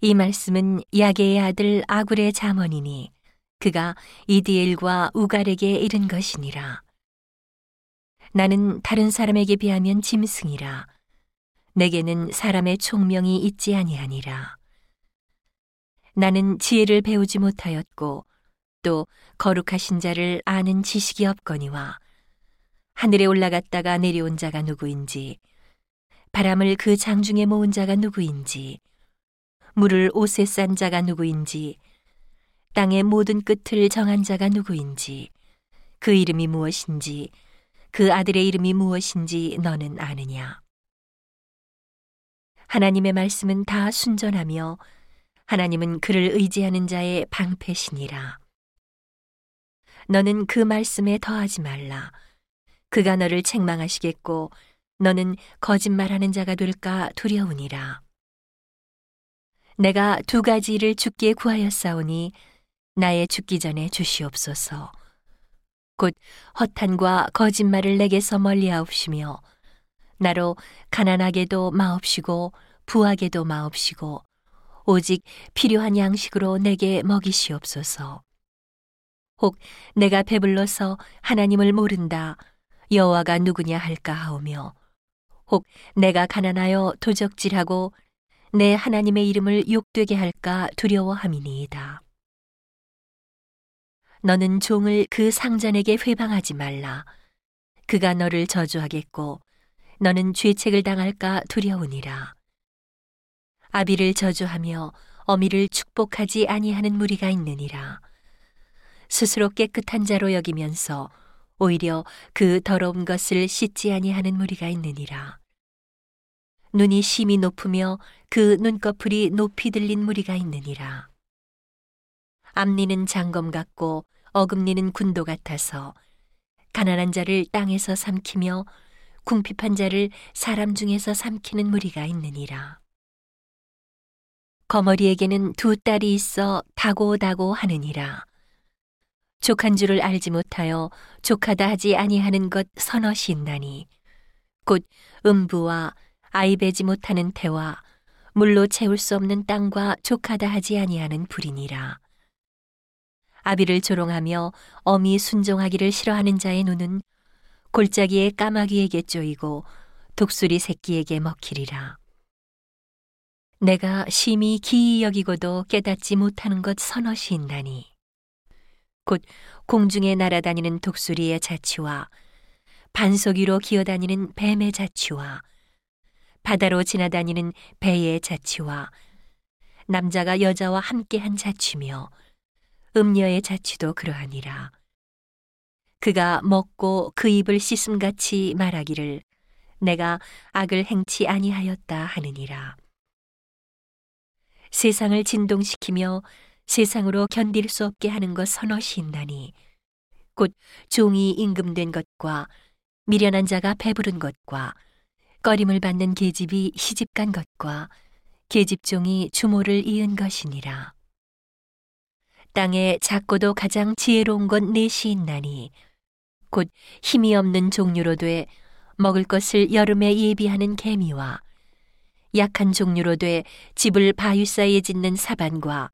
이 말씀은 야게의 아들 아굴의 자언이니 그가 이디엘과 우갈에게 이른 것이니라. 나는 다른 사람에게 비하면 짐승이라. 내게는 사람의 총명이 있지 아니하니라. 나는 지혜를 배우지 못하였고 또 거룩하신 자를 아는 지식이 없거니와 하늘에 올라갔다가 내려온 자가 누구인지 바람을 그 장중에 모은 자가 누구인지 물을 옷에 싼 자가 누구인지 땅의 모든 끝을 정한 자가 누구인지 그 이름이 무엇인지 그 아들의 이름이 무엇인지 너는 아느냐? 하나님의 말씀은 다 순전하며 하나님은 그를 의지하는 자의 방패시니라. 너는 그 말씀에 더하지 말라. 그가 너를 책망하시겠고 너는 거짓말하는 자가 될까 두려우니라 내가 두 가지를 죽게 구하였사오니 나의 죽기 전에 주시옵소서. 곧 허탄과 거짓말을 내게서 멀리하옵시며 나로 가난하게도 마옵시고 부하게도 마옵시고 오직 필요한 양식으로 내게 먹이시옵소서. 혹 내가 배불러서 하나님을 모른다 여호와가 누구냐 할까 하오며 혹 내가 가난하여 도적질하고 내 하나님의 이름을 욕되게 할까 두려워함이니이다. 너는 종을 그 상전에게 회방하지 말라. 그가 너를 저주하겠고 너는 죄책을 당할까 두려우니라. 아비를 저주하며 어미를 축복하지 아니하는 무리가 있느니라. 스스로 깨끗한 자로 여기면서 오히려 그 더러운 것을 씻지 아니하는 무리가 있느니라. 눈이 심히 높으며 그 눈꺼풀이 높이 들린 무리가 있느니라. 앞니는 장검 같고 어금니는 군도 같아서 가난한 자를 땅에서 삼키며 궁핍한 자를 사람 중에서 삼키는 무리가 있느니라. 거머리에게는 두 딸이 있어 다고다고 하느니라. 족한 줄을 알지 못하여 족하다 하지 아니하는 것 서너시 있나니 곧 음부와 아이 베지 못하는 태와 물로 채울 수 없는 땅과 족하다 하지 아니하는 불이니라. 아비를 조롱하며 어미 순종하기를 싫어하는 자의 눈은 골짜기에 까마귀에게 쪼이고 독수리 새끼에게 먹히리라. 내가 심히 기이 여기고도 깨닫지 못하는 것 서너시 있나니. 곧 공중에 날아다니는 독수리의 자취와 반석 위로 기어다니는 뱀의 자취와 바다로 지나다니는 배의 자취와 남자가 여자와 함께한 자취며 음녀의 자취도 그러하니라. 그가 먹고 그 입을 씻음같이 말하기를 내가 악을 행치 아니하였다 하느니라. 세상을 진동시키며 세상으로 견딜 수 없게 하는 것 서너시 있나니 곧 종이 임금된 것과 미련한 자가 배부른 것과 꺼림을 받는 계집이 시집간 것과 계집종이 주모를 이은 것이니라. 땅에 작고도 가장 지혜로운 것 넷이 있나니 곧 힘이 없는 종류로 돼 먹을 것을 여름에 예비하는 개미와 약한 종류로 돼 집을 바위 사이에 짓는 사반과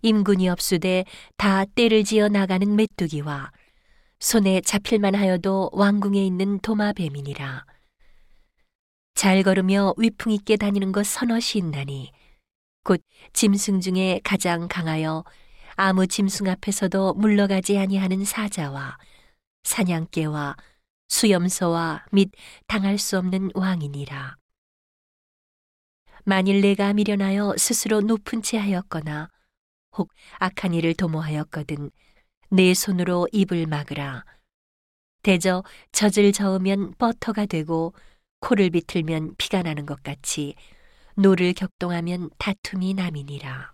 임군이 없으되 다 때를 지어 나가는 메뚜기와 손에 잡힐만 하여도 왕궁에 있는 도마뱀이니라. 잘 걸으며 위풍 있게 다니는 것 서너시 있나니 곧 짐승 중에 가장 강하여 아무 짐승 앞에서도 물러가지 아니하는 사자와 사냥개와 수염소와 및 당할 수 없는 왕이니라. 만일 내가 미련하여 스스로 높은 채 하였거나 혹 악한 일을 도모하였거든 내 손으로 입을 막으라. 대저 젖을 저으면 버터가 되고 코를 비틀면 피가 나는 것 같이 노를 격동하면 다툼이 남이니라.